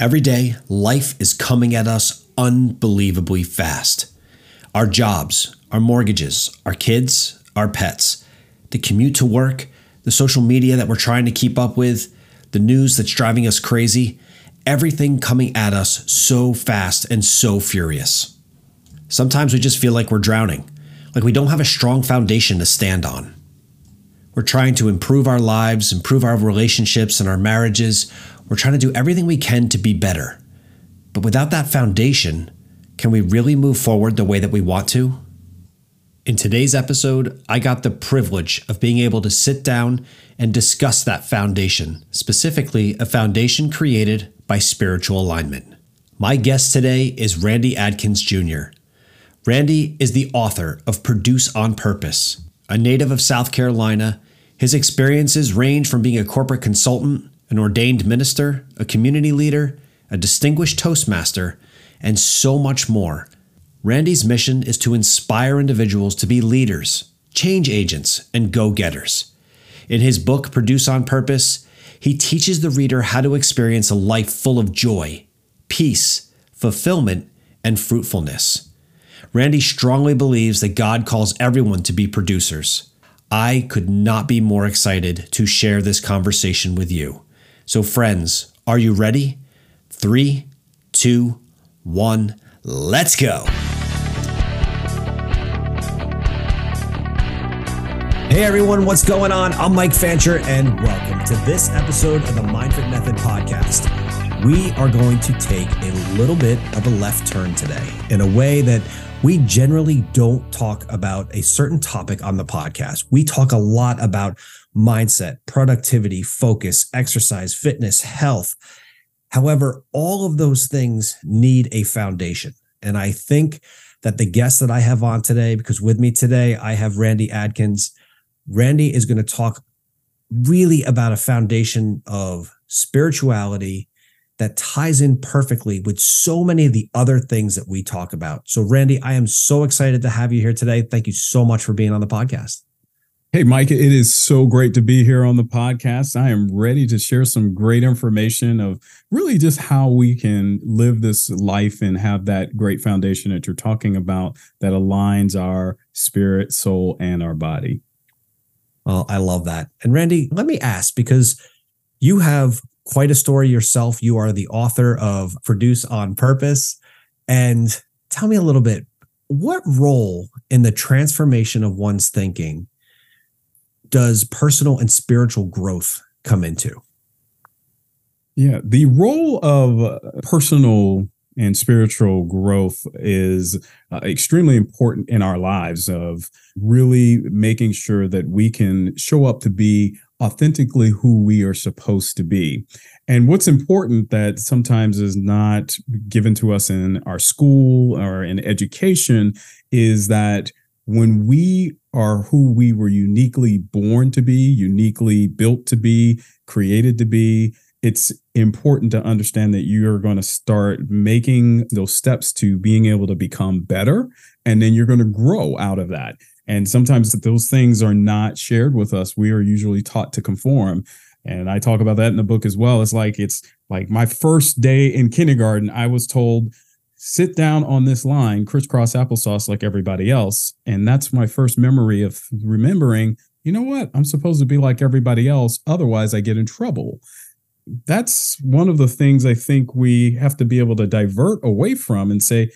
Every day, life is coming at us unbelievably fast. Our jobs, our mortgages, our kids, our pets, the commute to work, the social media that we're trying to keep up with, the news that's driving us crazy, everything coming at us so fast and so furious. Sometimes we just feel like we're drowning, like we don't have a strong foundation to stand on. We're trying to improve our lives, improve our relationships and our marriages. We're trying to do everything we can to be better. But without that foundation, can we really move forward the way that we want to? In today's episode, I got the privilege of being able to sit down and discuss that foundation, specifically a foundation created by spiritual alignment. My guest today is Randy Adkins Jr. Randy is the author of Produce on Purpose. A native of South Carolina, his experiences range from being a corporate consultant, an ordained minister, a community leader, a distinguished Toastmaster, and so much more. Randy's mission is to inspire individuals to be leaders, change agents, and go getters. In his book, Produce on Purpose, he teaches the reader how to experience a life full of joy, peace, fulfillment, and fruitfulness. Randy strongly believes that God calls everyone to be producers. I could not be more excited to share this conversation with you. So, friends, are you ready? Three, two, one, let's go. Hey everyone, what's going on? I'm Mike Fancher, and welcome to this episode of the Mindfit Method podcast. We are going to take a little bit of a left turn today in a way that we generally don't talk about a certain topic on the podcast. We talk a lot about mindset, productivity, focus, exercise, fitness, health. However, all of those things need a foundation. And I think that the guest that I have on today, because with me today, I have Randy Adkins. Randy is going to talk really about a foundation of spirituality that ties in perfectly with so many of the other things that we talk about. So, Randy, I am so excited to have you here today. Thank you so much for being on the podcast. Hey, Mike, it is so great to be here on the podcast. I am ready to share some great information of really just how we can live this life and have that great foundation that you're talking about that aligns our spirit, soul, and our body. Well, I love that. And Randy, let me ask because you have quite a story yourself. You are the author of Produce on Purpose. And tell me a little bit what role in the transformation of one's thinking does personal and spiritual growth come into? Yeah, the role of personal and spiritual growth is uh, extremely important in our lives of really making sure that we can show up to be authentically who we are supposed to be. And what's important that sometimes is not given to us in our school or in education is that when we are who we were uniquely born to be, uniquely built to be, created to be, it's important to understand that you're going to start making those steps to being able to become better. And then you're going to grow out of that. And sometimes those things are not shared with us. We are usually taught to conform. And I talk about that in the book as well. It's like, it's like my first day in kindergarten, I was told, sit down on this line, crisscross applesauce like everybody else. And that's my first memory of remembering, you know what? I'm supposed to be like everybody else. Otherwise, I get in trouble that's one of the things I think we have to be able to divert away from and say,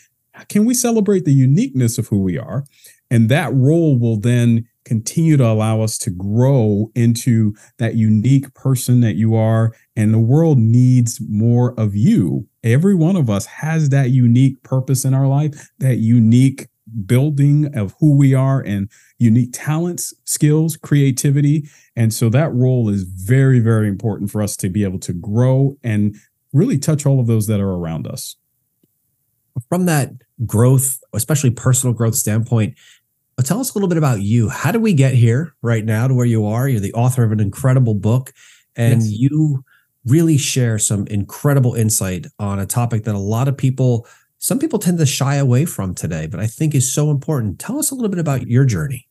can we celebrate the uniqueness of who we are? And that role will then continue to allow us to grow into that unique person that you are. And the world needs more of you. Every one of us has that unique purpose in our life, that unique building of who we are and unique talents, skills, creativity. And so that role is very, very important for us to be able to grow and really touch all of those that are around us. From that growth, especially personal growth standpoint, uh, tell us a little bit about you. How did we get here right now to where you are? You're the author of an incredible book, and yes. you really share some incredible insight on a topic that a lot of people some people tend to shy away from today, but I think is so important. Tell us a little bit about your journey.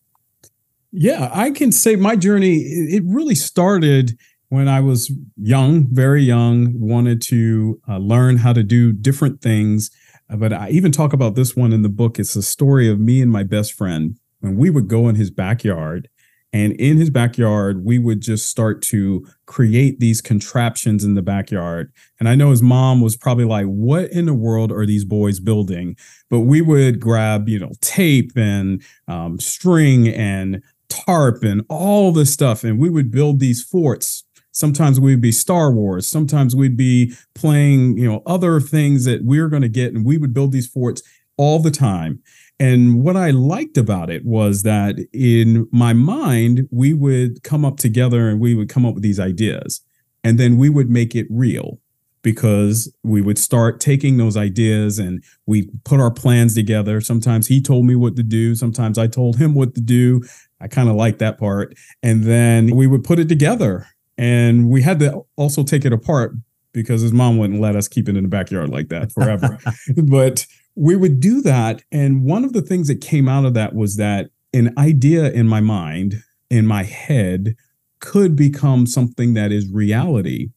Yeah, I can say my journey, it really started when I was young, very young, wanted to uh, learn how to do different things. But I even talk about this one in the book. It's a story of me and my best friend when we would go in his backyard and in his backyard, we would just start to create these contraptions in the backyard. And I know his mom was probably like, What in the world are these boys building? But we would grab, you know, tape and um, string and tarp and all this stuff. And we would build these forts. Sometimes we'd be Star Wars. Sometimes we'd be playing, you know, other things that we we're going to get. And we would build these forts all the time. And what I liked about it was that in my mind, we would come up together and we would come up with these ideas. And then we would make it real because we would start taking those ideas and we put our plans together. Sometimes he told me what to do, sometimes I told him what to do. I kind of like that part. And then we would put it together. And we had to also take it apart because his mom wouldn't let us keep it in the backyard like that forever. but we would do that. And one of the things that came out of that was that an idea in my mind, in my head, could become something that is reality.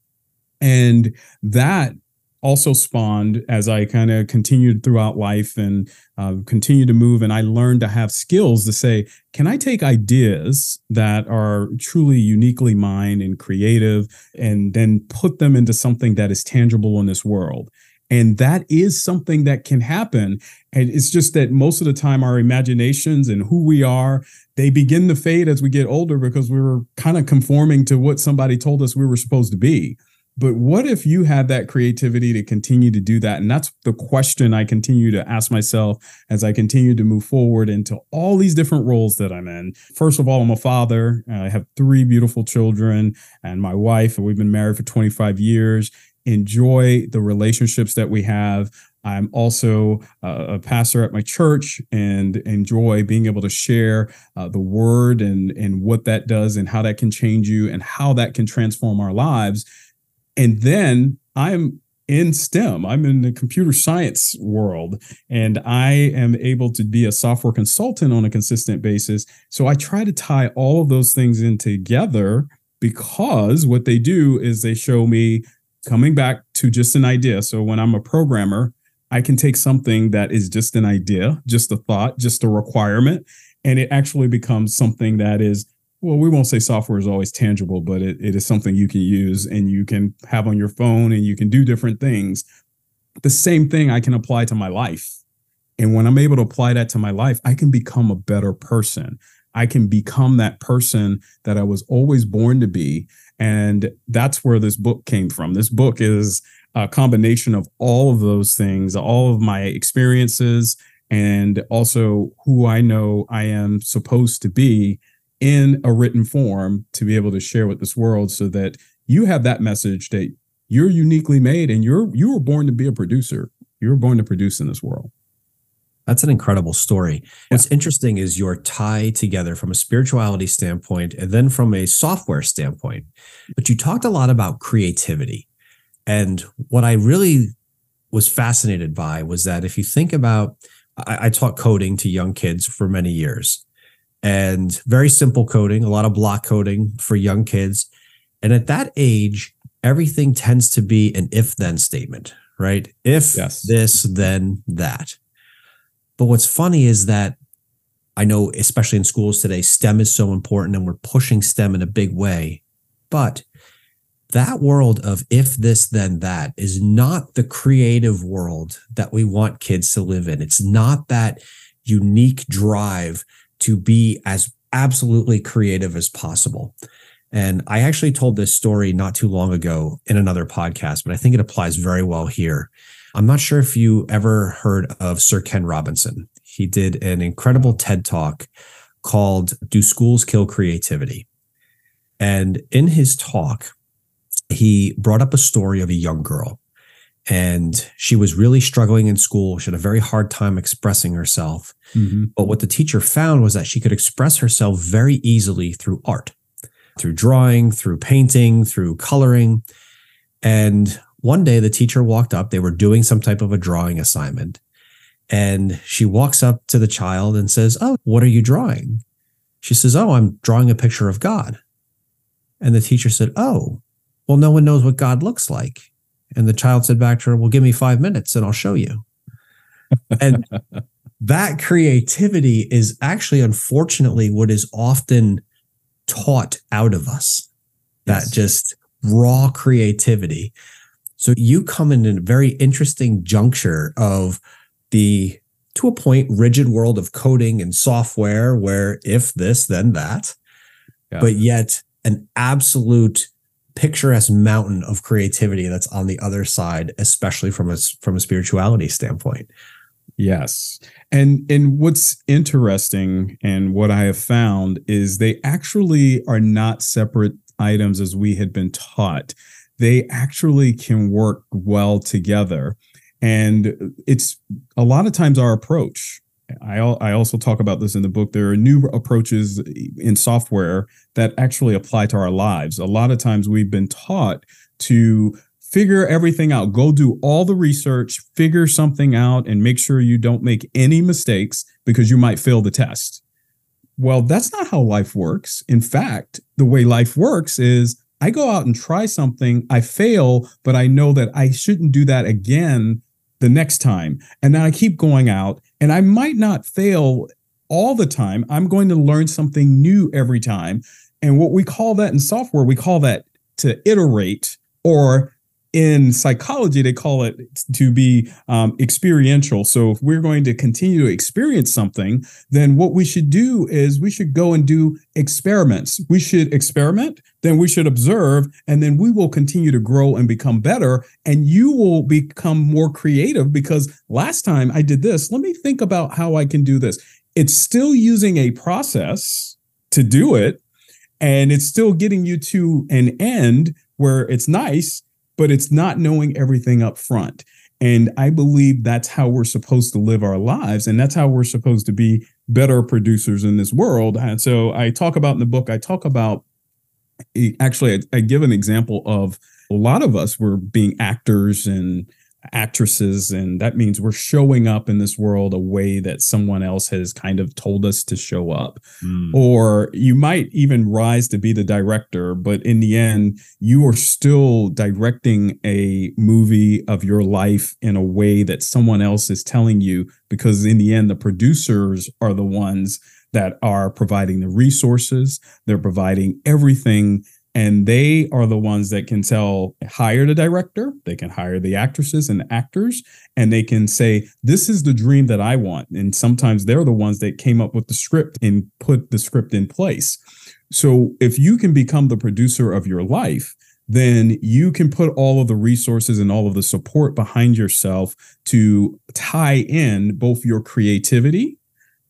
And that also spawned as I kind of continued throughout life and uh, continued to move. And I learned to have skills to say, can I take ideas that are truly uniquely mine and creative and then put them into something that is tangible in this world? And that is something that can happen. And it's just that most of the time, our imaginations and who we are, they begin to fade as we get older because we were kind of conforming to what somebody told us we were supposed to be. But what if you had that creativity to continue to do that? And that's the question I continue to ask myself as I continue to move forward into all these different roles that I'm in. First of all, I'm a father. I have three beautiful children and my wife. And we've been married for 25 years enjoy the relationships that we have. I'm also uh, a pastor at my church and enjoy being able to share uh, the word and and what that does and how that can change you and how that can transform our lives. And then I'm in STEM. I'm in the computer science world and I am able to be a software consultant on a consistent basis. So I try to tie all of those things in together because what they do is they show me coming back to just an idea. So when I'm a programmer, I can take something that is just an idea, just a thought, just a requirement, and it actually becomes something that is, well, we won't say software is always tangible, but it, it is something you can use and you can have on your phone and you can do different things. The same thing I can apply to my life. And when I'm able to apply that to my life, I can become a better person. I can become that person that I was always born to be. And that's where this book came from. This book is a combination of all of those things, all of my experiences, and also who I know I am supposed to be in a written form to be able to share with this world so that you have that message that you're uniquely made and you're you were born to be a producer. You were born to produce in this world. That's an incredible story. Yeah. What's interesting is your tie together from a spirituality standpoint and then from a software standpoint. But you talked a lot about creativity. And what I really was fascinated by was that if you think about, I, I taught coding to young kids for many years and very simple coding, a lot of block coding for young kids. And at that age, everything tends to be an if then statement, right? If yes. this, then that. But what's funny is that I know, especially in schools today, STEM is so important and we're pushing STEM in a big way. But that world of if this, then that is not the creative world that we want kids to live in. It's not that unique drive to be as absolutely creative as possible. And I actually told this story not too long ago in another podcast, but I think it applies very well here. I'm not sure if you ever heard of Sir Ken Robinson. He did an incredible TED talk called Do Schools Kill Creativity? And in his talk, he brought up a story of a young girl. And she was really struggling in school. She had a very hard time expressing herself. Mm-hmm. But what the teacher found was that she could express herself very easily through art, through drawing, through painting, through coloring. And one day the teacher walked up, they were doing some type of a drawing assignment. And she walks up to the child and says, Oh, what are you drawing? She says, Oh, I'm drawing a picture of God. And the teacher said, Oh, Well, no one knows what God looks like. And the child said back to her, Well, give me five minutes and I'll show you. And that creativity is actually, unfortunately, what is often taught out of us. Yes. That just raw creativity. So you come in a very interesting juncture of the, to a point, rigid world of coding and software where if this, then that, yeah. but yet an absolute picturesque mountain of creativity that's on the other side, especially from a from a spirituality standpoint. Yes. And and what's interesting and what I have found is they actually are not separate items as we had been taught. They actually can work well together. And it's a lot of times our approach I, I also talk about this in the book. There are new approaches in software that actually apply to our lives. A lot of times we've been taught to figure everything out, go do all the research, figure something out, and make sure you don't make any mistakes because you might fail the test. Well, that's not how life works. In fact, the way life works is I go out and try something, I fail, but I know that I shouldn't do that again the next time. And then I keep going out and I might not fail all the time. I'm going to learn something new every time. And what we call that in software, we call that to iterate or in psychology, they call it to be um, experiential. So, if we're going to continue to experience something, then what we should do is we should go and do experiments. We should experiment, then we should observe, and then we will continue to grow and become better. And you will become more creative because last time I did this, let me think about how I can do this. It's still using a process to do it, and it's still getting you to an end where it's nice but it's not knowing everything up front. And I believe that's how we're supposed to live our lives. And that's how we're supposed to be better producers in this world. And so I talk about in the book, I talk about eh, actually, I, I give an example of a lot of us were being actors and actresses and that means we're showing up in this world a way that someone else has kind of told us to show up mm. or you might even rise to be the director but in the end you are still directing a movie of your life in a way that someone else is telling you because in the end the producers are the ones that are providing the resources they're providing everything and they are the ones that can tell hire the director they can hire the actresses and actors and they can say this is the dream that i want. And sometimes they're the ones that came up with the script and put the script in place. So if you can become the producer of your life then you can put all of the resources and all of the support behind yourself to tie in both your creativity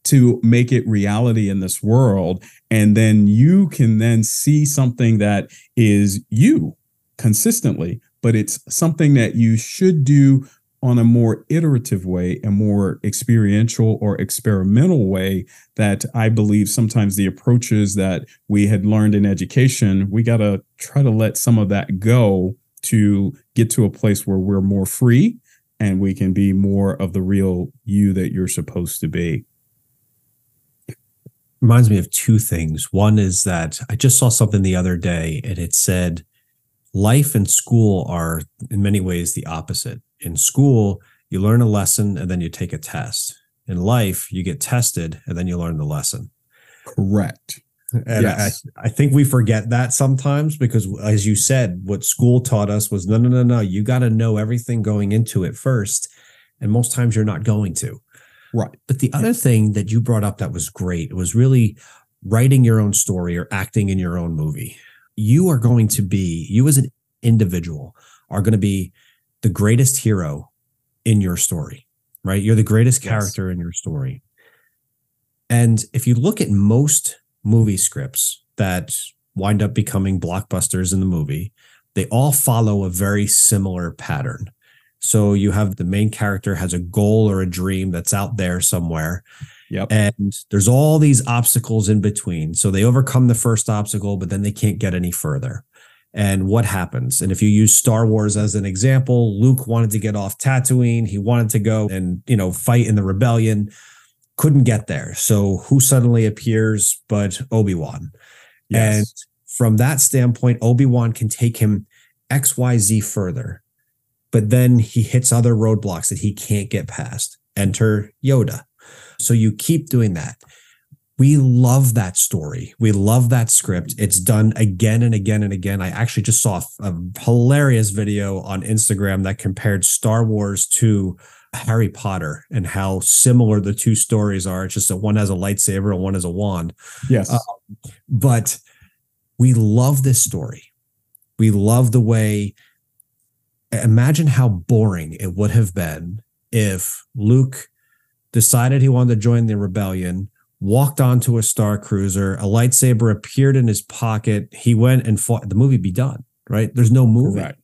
to make it reality in this world and then you can then see something that is you consistently but it's something that you should do on a more iterative way a more experiential or experimental way that i believe sometimes the approaches that we had learned in education we got to try to let some of that go to get to a place where we're more free and we can be more of the real you that you're supposed to be reminds me of two things. One is that I just saw something the other day and it said life and school are in many ways the opposite. In school, you learn a lesson and then you take a test. In life, you get tested and then you learn the lesson. Correct. And yes. I, I think we forget that sometimes because, as you said, what school taught us was no, no, no, no. You got to know everything going into it first. And most times you're not going to. Right. But the other thing that you brought up that was great was really writing your own story or acting in your own movie. You are going to be, you as an individual are going to be the greatest hero in your story, right? You're the greatest character yes. in your story. And if you look at most movie scripts that wind up becoming blockbusters in the movie, they all follow a very similar pattern. So you have the main character has a goal or a dream that's out there somewhere. Yep. And there's all these obstacles in between. So they overcome the first obstacle, but then they can't get any further. And what happens? And if you use Star Wars as an example, Luke wanted to get off Tatooine. He wanted to go and, you know, fight in the rebellion, couldn't get there. So who suddenly appears but Obi-Wan? Yes. And from that standpoint, Obi-Wan can take him XYZ further. But then he hits other roadblocks that he can't get past. Enter Yoda. So you keep doing that. We love that story. We love that script. It's done again and again and again. I actually just saw a hilarious video on Instagram that compared Star Wars to Harry Potter and how similar the two stories are. It's just that one has a lightsaber and one has a wand. Yes. Uh, but we love this story. We love the way. Imagine how boring it would have been if Luke decided he wanted to join the rebellion, walked onto a star cruiser, a lightsaber appeared in his pocket, he went and fought. The movie be done, right? There's no movie. Right.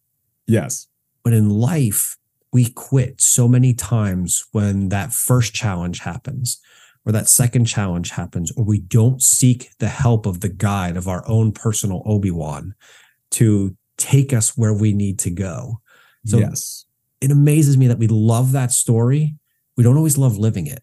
Yes. But in life, we quit so many times when that first challenge happens or that second challenge happens or we don't seek the help of the guide of our own personal obi-wan to take us where we need to go so yes. it amazes me that we love that story. We don't always love living it.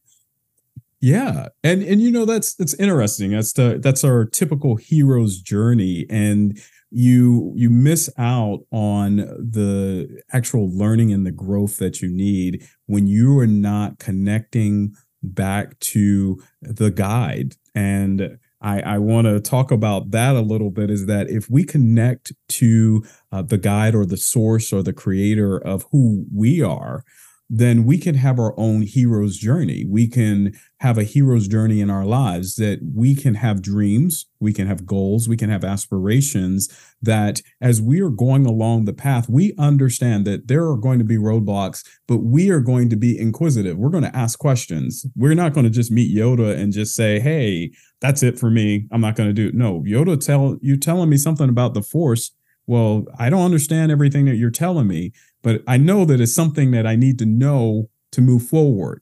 Yeah. And and you know that's that's interesting that's the that's our typical hero's journey. And you you miss out on the actual learning and the growth that you need when you are not connecting back to the guide. And I, I want to talk about that a little bit is that if we connect to uh, the guide or the source or the creator of who we are, then we can have our own hero's journey. We can have a hero's journey in our lives that we can have dreams, we can have goals, we can have aspirations that as we are going along the path, we understand that there are going to be roadblocks, but we are going to be inquisitive. We're going to ask questions. We're not going to just meet Yoda and just say, "Hey, that's it for me. I'm not going to do it." No, Yoda tell you telling me something about the force well, I don't understand everything that you're telling me, but I know that it's something that I need to know to move forward.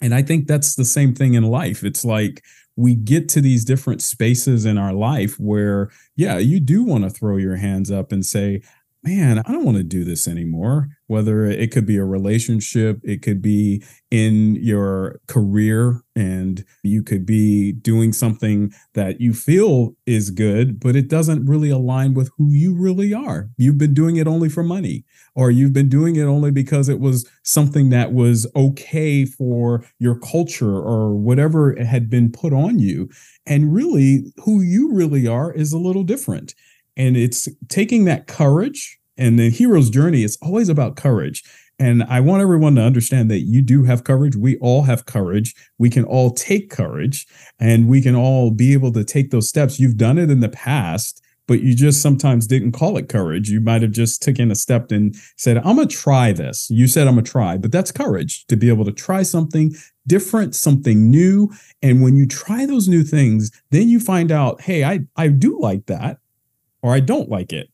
And I think that's the same thing in life. It's like we get to these different spaces in our life where, yeah, you do want to throw your hands up and say, man, I don't want to do this anymore. Whether it could be a relationship, it could be in your career, and you could be doing something that you feel is good, but it doesn't really align with who you really are. You've been doing it only for money, or you've been doing it only because it was something that was okay for your culture or whatever had been put on you. And really, who you really are is a little different. And it's taking that courage and the hero's journey is always about courage. And I want everyone to understand that you do have courage. We all have courage. We can all take courage and we can all be able to take those steps. You've done it in the past, but you just sometimes didn't call it courage. You might have just taken a step and said, I'm going to try this. You said, I'm going to try, but that's courage to be able to try something different, something new. And when you try those new things, then you find out, hey, I, I do like that or I don't like it.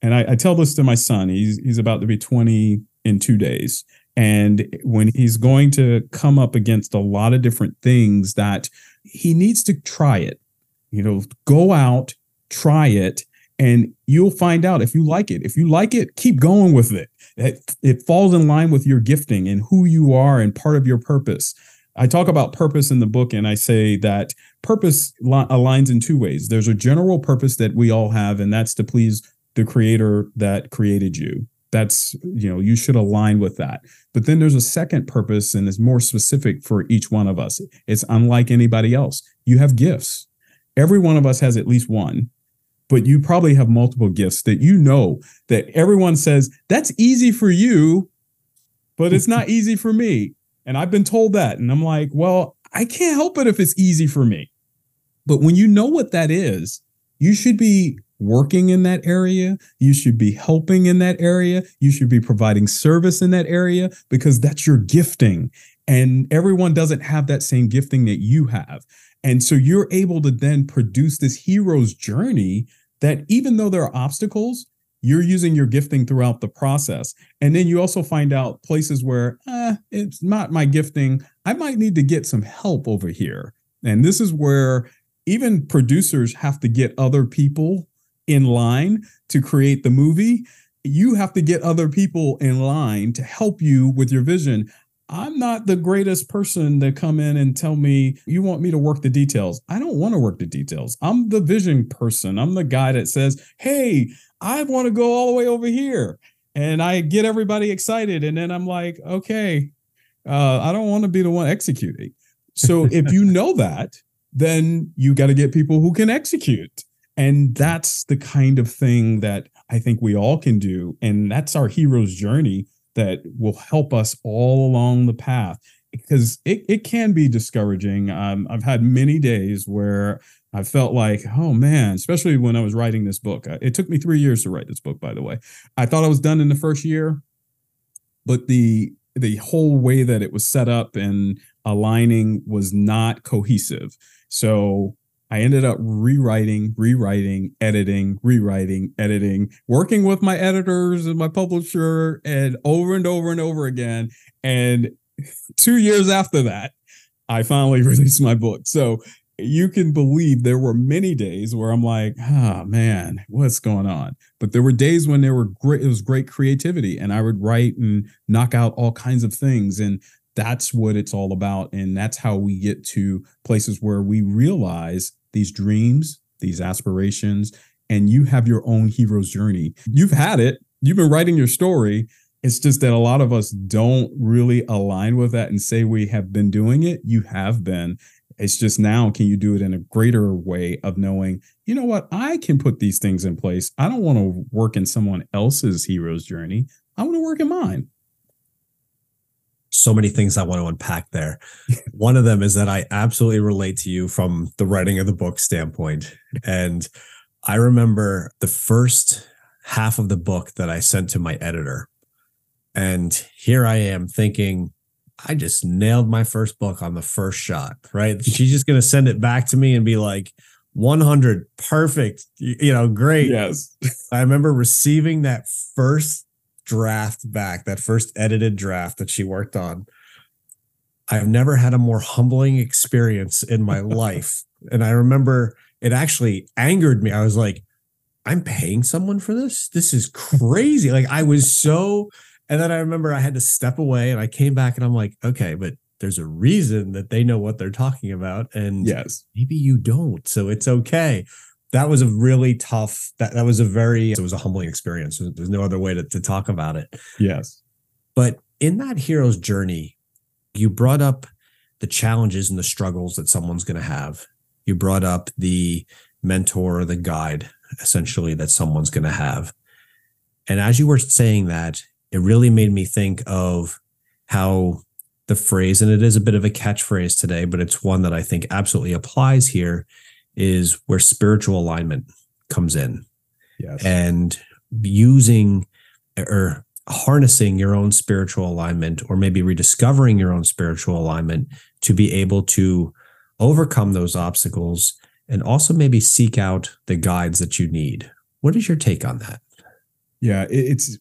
And I, I tell this to my son. He's he's about to be 20 in two days. And when he's going to come up against a lot of different things that he needs to try it, you know, go out, try it, and you'll find out if you like it. If you like it, keep going with it. It, it falls in line with your gifting and who you are and part of your purpose. I talk about purpose in the book, and I say that purpose li- aligns in two ways. There's a general purpose that we all have, and that's to please the creator that created you. That's, you know, you should align with that. But then there's a second purpose, and it's more specific for each one of us. It's unlike anybody else. You have gifts. Every one of us has at least one, but you probably have multiple gifts that you know that everyone says, that's easy for you, but it's not easy for me and I've been told that. And I'm like, well, I can't help it if it's easy for me. But when you know what that is, you should be working in that area. You should be helping in that area. You should be providing service in that area because that's your gifting. And everyone doesn't have that same gifting that you have. And so you're able to then produce this hero's journey that even though there are obstacles, you're using your gifting throughout the process. And then you also find out places where eh, it's not my gifting. I might need to get some help over here. And this is where even producers have to get other people in line to create the movie. You have to get other people in line to help you with your vision. I'm not the greatest person to come in and tell me you want me to work the details. I don't want to work the details. I'm the vision person. I'm the guy that says, "Hey, I want to go all the way over here. And I get everybody excited. And then I'm like, okay, uh, I don't want to be the one executing. So if you know that, then you got to get people who can execute. And that's the kind of thing that I think we all can do. And that's our hero's journey that will help us all along the path because it, it can be discouraging. Um, I've had many days where I felt like, oh man, especially when I was writing this book. It took me three years to write this book, by the way. I thought I was done in the first year, but the the whole way that it was set up and aligning was not cohesive. So I ended up rewriting, rewriting, editing, rewriting, editing, working with my editors and my publisher, and over and over and over again. And two years after that, I finally released my book. So you can believe there were many days where I'm like, oh, man, what's going on? But there were days when there were great, it was great creativity, and I would write and knock out all kinds of things. And that's what it's all about. And that's how we get to places where we realize these dreams, these aspirations, and you have your own hero's journey. You've had it, you've been writing your story, it's just that a lot of us don't really align with that and say we have been doing it. You have been. It's just now, can you do it in a greater way of knowing, you know what, I can put these things in place. I don't want to work in someone else's hero's journey. I want to work in mine. So many things I want to unpack there. One of them is that I absolutely relate to you from the writing of the book standpoint. And I remember the first half of the book that I sent to my editor and here I am thinking, I just nailed my first book on the first shot, right? She's just going to send it back to me and be like, 100, perfect, you know, great. Yes. I remember receiving that first draft back, that first edited draft that she worked on. I've never had a more humbling experience in my life. And I remember it actually angered me. I was like, I'm paying someone for this? This is crazy. Like I was so and then I remember I had to step away and I came back and I'm like, okay, but there's a reason that they know what they're talking about. And yes, maybe you don't. So it's okay. That was a really tough, that, that was a very, it was a humbling experience. There's no other way to, to talk about it. Yes. But in that hero's journey, you brought up the challenges and the struggles that someone's going to have. You brought up the mentor or the guide, essentially, that someone's going to have. And as you were saying that, it really made me think of how the phrase, and it is a bit of a catchphrase today, but it's one that I think absolutely applies here, is where spiritual alignment comes in. Yes. And using or harnessing your own spiritual alignment, or maybe rediscovering your own spiritual alignment to be able to overcome those obstacles and also maybe seek out the guides that you need. What is your take on that? Yeah, it's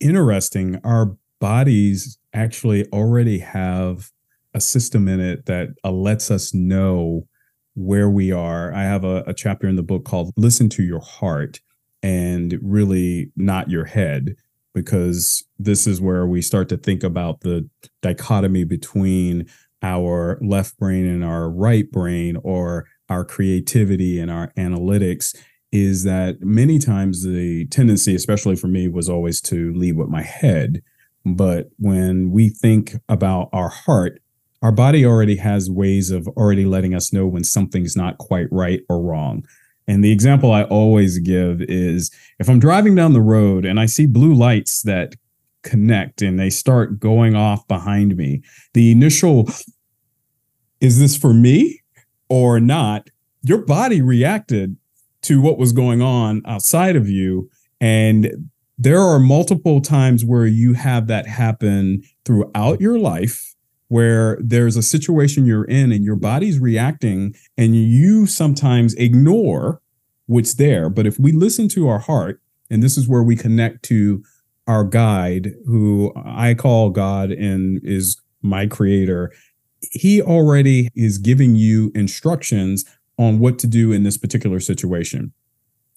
interesting. Our bodies actually already have a system in it that uh, lets us know where we are. I have a, a chapter in the book called Listen to Your Heart and really not your head because this is where we start to think about the dichotomy between our left brain and our right brain or our creativity and our analytics is that many times the tendency, especially for me, was always to lead with my head. But when we think about our heart, our body already has ways of already letting us know when something's not quite right or wrong. And the example I always give is if I'm driving down the road and I see blue lights that connect and they start going off behind me, the initial, is this for me or not? Your body reacted to what was going on outside of you. And there are multiple times where you have that happen throughout your life where there's a situation you're in and your body's reacting and you sometimes ignore what's there. But if we listen to our heart, and this is where we connect to our guide, who I call God and is my creator, he already is giving you instructions on what to do in this particular situation.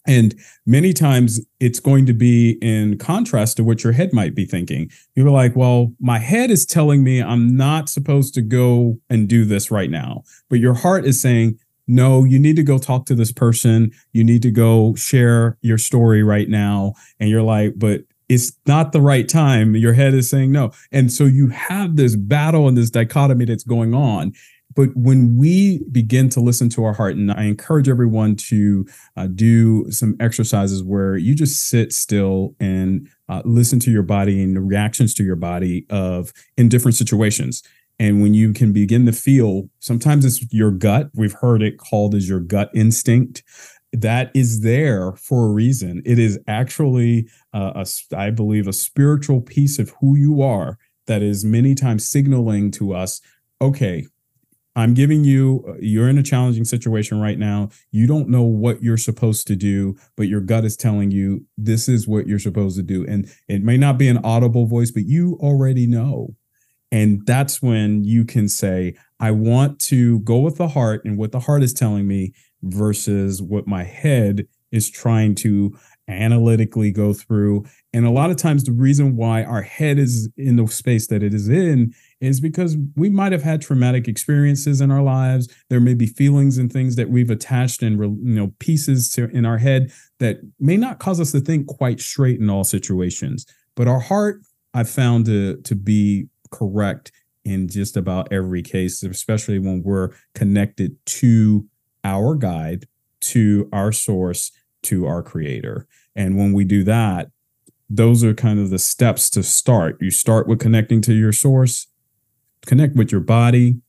And many times it's going to be in contrast to what your head might be thinking. You're like, well, my head is telling me I'm not supposed to go and do this right now. But your heart is saying, no, you need to go talk to this person. You need to go share your story right now. And you're like, but it's not the right time. Your head is saying no. And so you have this battle and this dichotomy that's going on. But when we begin to listen to our heart, and I encourage everyone to uh, do some exercises where you just sit still and uh, listen to your body and the reactions to your body of in different situations. And when you can begin to feel, sometimes it's your gut. We've heard it called as your gut instinct. That is there for a reason. It is actually, uh, a, I believe, a spiritual piece of who you are that is many times signaling to us, okay, I'm giving you, uh, you're in a challenging situation right now. You don't know what you're supposed to do, but your gut is telling you this is what you're supposed to do. And it may not be an audible voice, but you already know. And that's when you can say, I want to go with the heart and what the heart is telling me versus what my head is trying to analytically go through. And a lot of times, the reason why our head is in the space that it is in is because we might have had traumatic experiences in our lives. There may be feelings and things that we've attached and you know pieces to in our head that may not cause us to think quite straight in all situations. But our heart, I've found to to be correct in just about every case, especially when we're connected to our guide, to our source, to our creator. And when we do that, those are kind of the steps to start. You start with connecting to your source, connect with your body,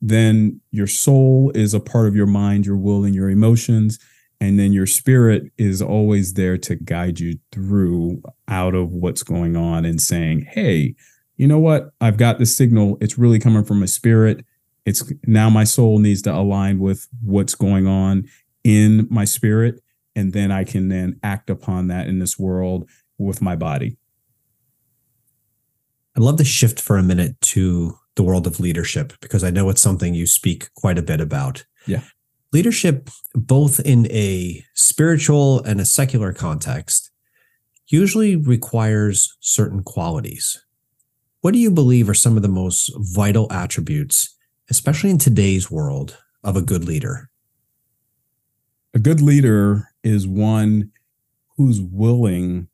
then your soul is a part of your mind, your will, and your emotions. And then your spirit is always there to guide you through out of what's going on and saying, hey, you know what? I've got the signal. It's really coming from a spirit. It's now my soul needs to align with what's going on in my spirit. And then I can then act upon that in this world with my body. I'd love to shift for a minute to the world of leadership because I know it's something you speak quite a bit about. Yeah. Leadership, both in a spiritual and a secular context, usually requires certain qualities. What do you believe are some of the most vital attributes, especially in today's world, of a good leader? A good leader is one who's willing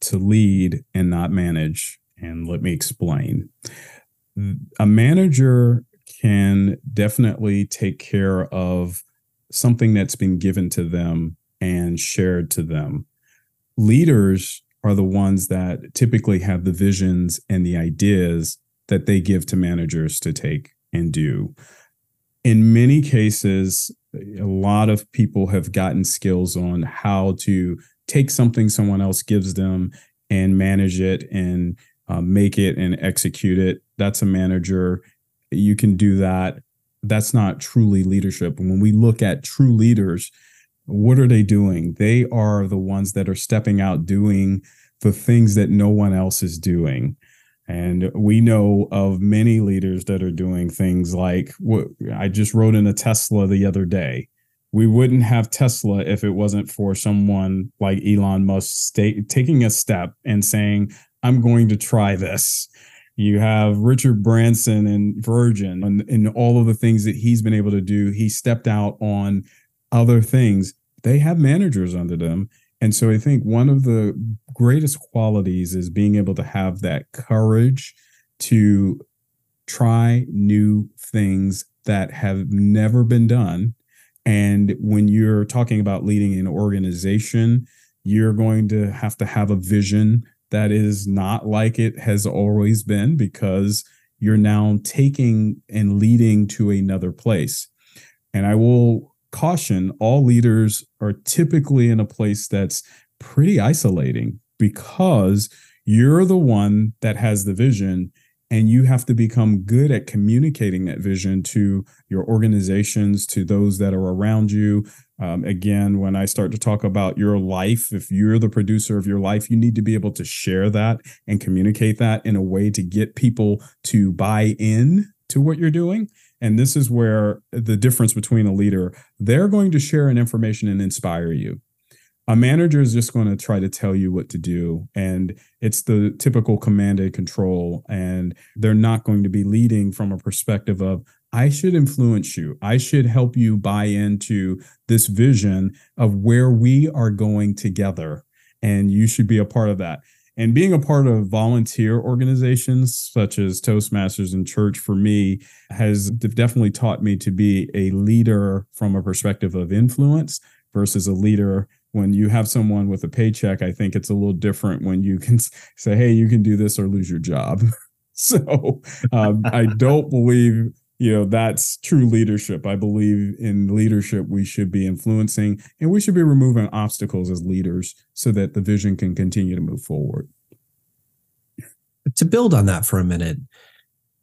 to lead and not manage. And let me explain. A manager can definitely take care of something that's been given to them and shared to them. Leaders are the ones that typically have the visions and the ideas that they give to managers to take and do. In many cases, a lot of people have gotten skills on how to take something someone else gives them and manage it and uh, make it and execute it. That's a manager. You can do that. That's not truly leadership. When we look at true leaders, what are they doing? They are the ones that are stepping out doing the things that no one else is doing. And we know of many leaders that are doing things like what I just rode in a Tesla the other day. We wouldn't have Tesla if it wasn't for someone like Elon Musk taking a step and saying, I'm going to try this. You have Richard Branson and Virgin and, and all of the things that he's been able to do. He stepped out on other things. They have managers under them and so I think one of the greatest qualities is being able to have that courage to try new things that have never been done. And when you're talking about leading an organization, you're going to have to have a vision that is not like it has always been because you're now taking and leading to another place. And I will caution all leaders are typically in a place that's pretty isolating because you're the one that has the vision and you have to become good at communicating that vision to your organizations to those that are around you. Um, again when i start to talk about your life if you're the producer of your life you need to be able to share that and communicate that in a way to get people to buy in to what you're doing and this is where the difference between a leader, they're going to share an information and inspire you. A manager is just going to try to tell you what to do. And it's the typical command and control. And they're not going to be leading from a perspective of, I should influence you. I should help you buy into this vision of where we are going together. And you should be a part of that. And being a part of volunteer organizations such as Toastmasters and church for me has definitely taught me to be a leader from a perspective of influence versus a leader when you have someone with a paycheck. I think it's a little different when you can say, hey, you can do this or lose your job. so um, I don't believe you know that's true leadership. I believe in leadership we should be influencing and we should be removing obstacles as leaders so that the vision can continue to move forward. To build on that for a minute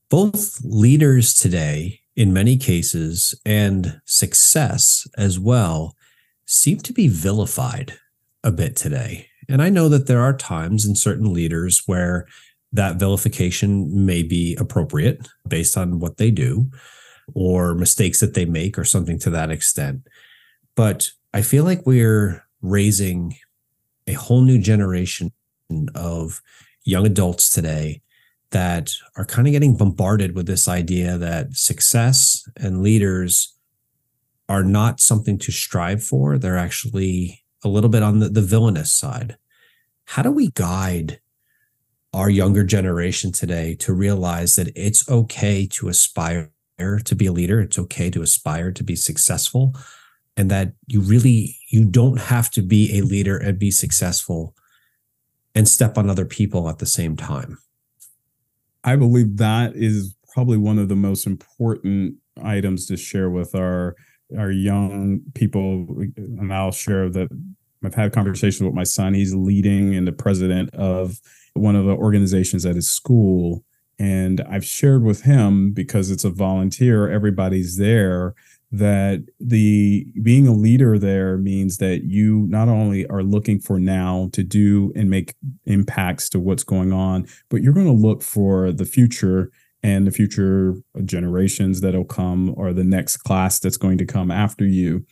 both leaders today in many cases and success as well seem to be vilified a bit today. And i know that there are times in certain leaders where that vilification may be appropriate based on what they do or mistakes that they make or something to that extent. But I feel like we're raising a whole new generation of young adults today that are kind of getting bombarded with this idea that success and leaders are not something to strive for. They're actually a little bit on the, the villainous side. How do we guide our younger generation today to realize that it's okay to aspire to be a leader it's okay to aspire to be successful and that you really you don't have to be a leader and be successful and step on other people at the same time. I believe that is probably one of the most important items to share with our our young people. And i'll share that i've had conversations with my son. He's leading and the president of one of the organizations at his school. And I've shared with him because it's a volunteer, everybody's there, that the being a leader there means that you not only are looking for now to do and make impacts to what's going on, but you're going to look for the future and the future generations that'll come or the next class that's going to come after you.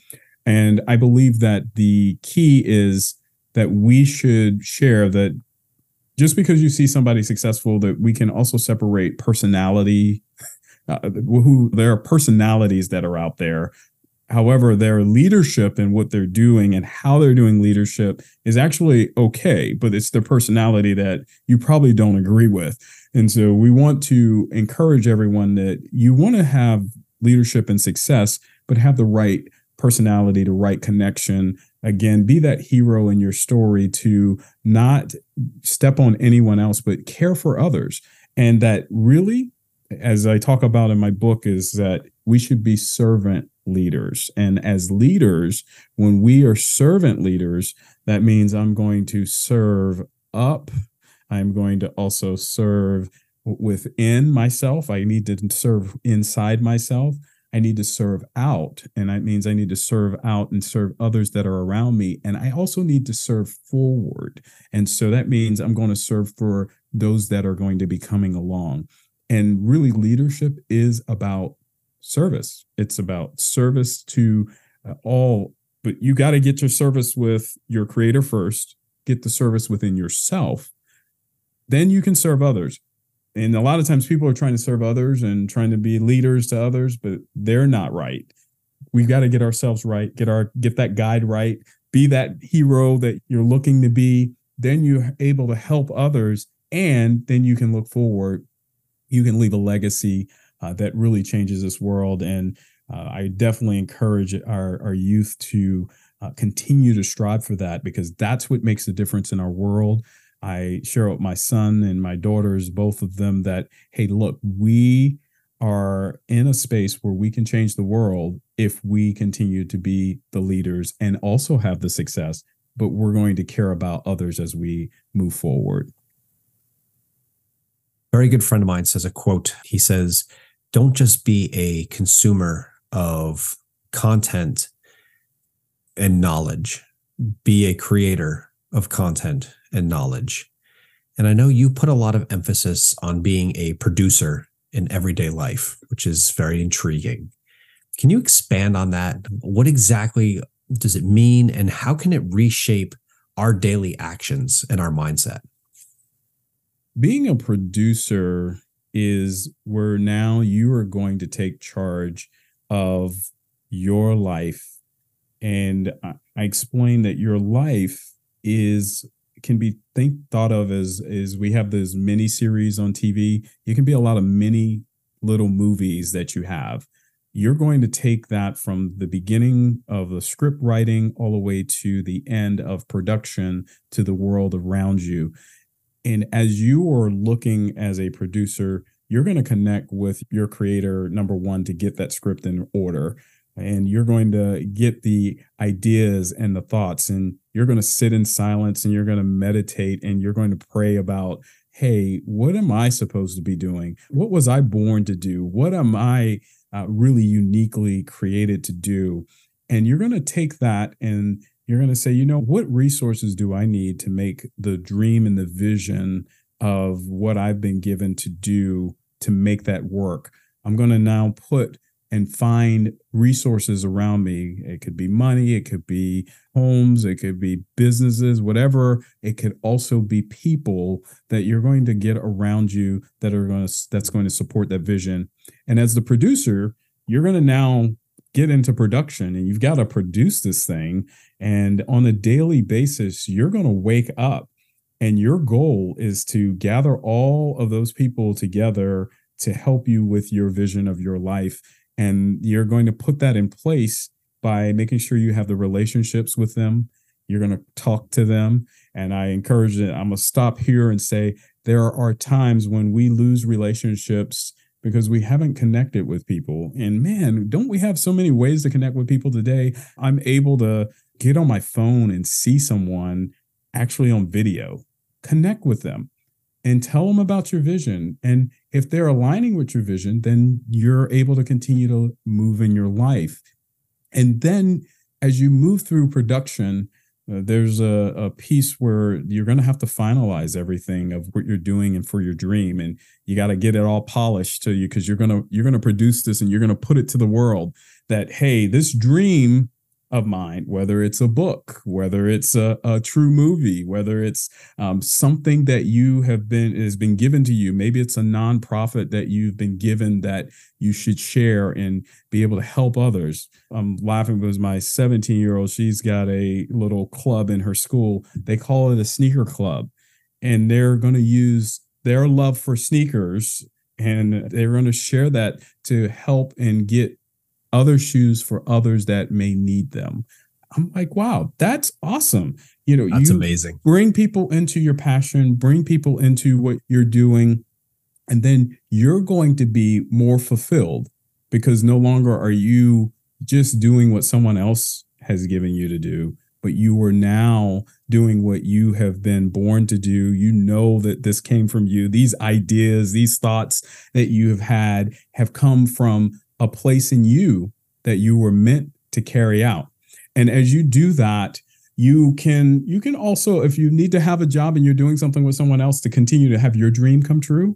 And I believe that the key is that we should share that just because you see somebody successful that we can also separate personality uh, who there are personalities that are out there. However their leadership and what they're doing and how they're doing leadership is actually okay but it's their personality that you probably don't agree with. And so we want to encourage everyone that you want to have leadership and success but have the right personality the right connection again be that hero in your story to not step on anyone else but care for others. And that really as i talk about in my book is that we should be servant leaders. And as leaders when we are servant leaders that means i'm going to serve up. I'm going to also serve within myself. I need to serve inside myself I need to serve out. And that means I need to serve out and serve others that are around me. And I also need to serve forward. And so that means I'm going to serve for those that are going to be coming along. And really, leadership is about service, it's about service to uh, all. But you got to get your service with your creator first, get the service within yourself. Then you can serve others and a lot of times people are trying to serve others and trying to be leaders to others but they're not right. We've got to get ourselves right get our get that guide right be that hero that you're looking to be. Then you're able to help others and then you can look forward. You can leave a legacy uh, that really changes this world. And uh, i definitely encourage our, our youth to uh, continue to strive for that because that's what makes a difference in our world I share with my son and my daughters, both of them, that, hey, look, we are in a space where we can change the world if we continue to be the leaders and also have the success, but we're going to care about others as we move forward. Very good friend of mine says a quote. He says, Don't just be a consumer of content and knowledge, be a creator of content and knowledge. And I know you put a lot of emphasis on being a producer in everyday life, which is very intriguing. Can you expand on that? What exactly does it mean, and how can it reshape our daily actions and our mindset? Being a producer is where now you are going to take charge of your life. And I explained that your life is can be think thought of as is we have those mini series on TV. It can be a lot of mini little movies that you have. You're going to take that from the beginning of the script writing all the way to the end of production to the world around you. And as you are looking as a producer, you're going to connect with your creator, number one, to get that script in order. And you're going to get the ideas and the thoughts, and you're going to sit in silence and you're going to meditate and you're going to pray about, hey, what am I supposed to be doing? What was I born to do? What am I uh, really uniquely created to do? And you're going to take that and you're going to say, you know, what resources do I need to make the dream and the vision of what I've been given to do to make that work? I'm going to now put and find resources around me. It could be money, it could be homes, it could be businesses, whatever. It could also be people that you're going to get around you that are going to that's going to support that vision. And as the producer, you're going to now get into production and you've got to produce this thing. And on a daily basis, you're going to wake up and your goal is to gather all of those people together to help you with your vision of your life. And you're going to put that in place by making sure you have the relationships with them. You're going to talk to them. And I encourage it. I'm going to stop here and say there are times when we lose relationships because we haven't connected with people. And man, don't we have so many ways to connect with people today? I'm able to get on my phone and see someone actually on video, connect with them and tell them about your vision. And if they're aligning with your vision, then you're able to continue to move in your life. And then as you move through production, uh, there's a, a piece where you're going to have to finalize everything of what you're doing and for your dream and you got to get it all polished to you because you're going to you're going to produce this and you're going to put it to the world that hey this dream of mine, whether it's a book, whether it's a, a true movie, whether it's um, something that you have been has been given to you. Maybe it's a nonprofit that you've been given that you should share and be able to help others. I'm laughing because my 17 year old, she's got a little club in her school. They call it a sneaker club, and they're going to use their love for sneakers and they're going to share that to help and get other shoes for others that may need them. I'm like, wow, that's awesome. You know, that's you amazing. Bring people into your passion, bring people into what you're doing, and then you're going to be more fulfilled because no longer are you just doing what someone else has given you to do, but you are now doing what you have been born to do. You know that this came from you. These ideas, these thoughts that you have had have come from a place in you that you were meant to carry out. And as you do that, you can you can also if you need to have a job and you're doing something with someone else to continue to have your dream come true,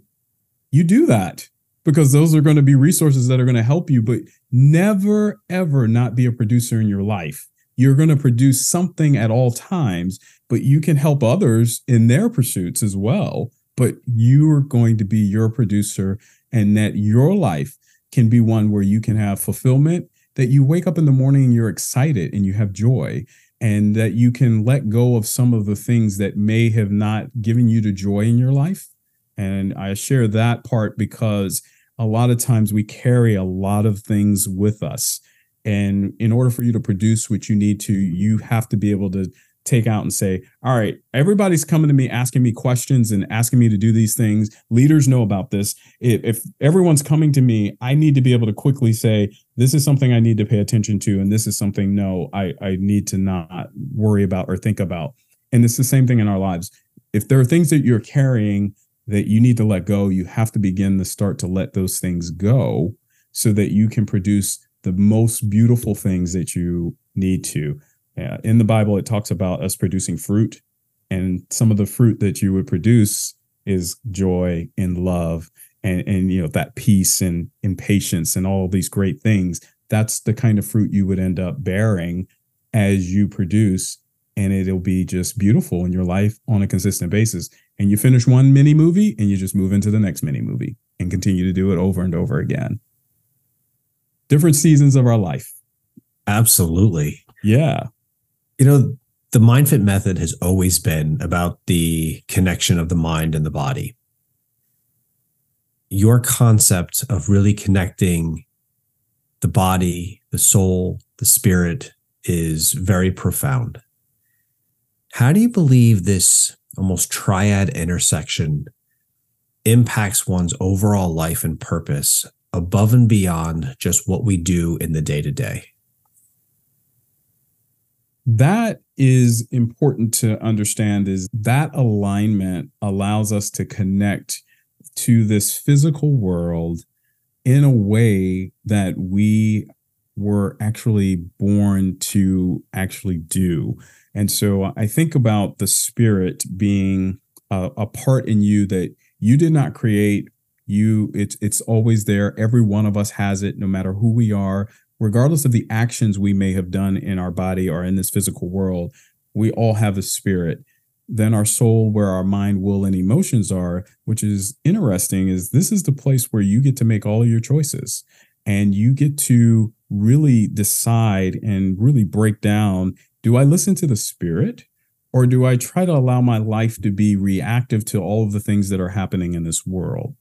you do that because those are going to be resources that are going to help you but never ever not be a producer in your life. You're going to produce something at all times, but you can help others in their pursuits as well. But you are going to be your producer and that your life can be one where you can have fulfillment, that you wake up in the morning and you're excited and you have joy, and that you can let go of some of the things that may have not given you the joy in your life. And I share that part because a lot of times we carry a lot of things with us. And in order for you to produce what you need to, you have to be able to take out and say, all right, everybody's coming to me asking me questions and asking me to do these things. Leaders know about this. If, if, everyone's coming to me, I need to be able to quickly say, this is something I need to pay attention to. And this is something, no, I, I need to not worry about or think about. And it's the same thing in our lives. If there are things that you're carrying that you need to let go, you have to begin to start to let those things go so that you can produce the most beautiful things that you need to. Yeah, in the Bible, it talks about us producing fruit, and some of the fruit that you would produce is joy and love, and and you know that peace and impatience and all these great things. That's the kind of fruit you would end up bearing as you produce, and it'll be just beautiful in your life on a consistent basis. And you finish one mini movie, and you just move into the next mini movie, and continue to do it over and over again. Different seasons of our life. Absolutely. Yeah. You know, the MindFit method has always been about the connection of the mind and the body. Your concept of really connecting the body, the soul, the spirit is very profound. How do you believe this almost triad intersection impacts one's overall life and purpose above and beyond just what we do in the day to day? That is important to understand is that alignment allows us to connect to this physical world in a way that we were actually born to actually do. And so I think about the spirit being a, a, part in you that you did not create. You, it's it's always there. Every one of us has it, no matter who we are, regardless of the actions we may have done in our body or in this physical world. We all have a spirit. Then our soul, where our mind, will, and emotions are, which is interesting, is this is the place where you get to make all your choices and you get to really decide and really break down do I listen to the spirit or do I try to allow my life to be reactive to all of the things that are happening in this world?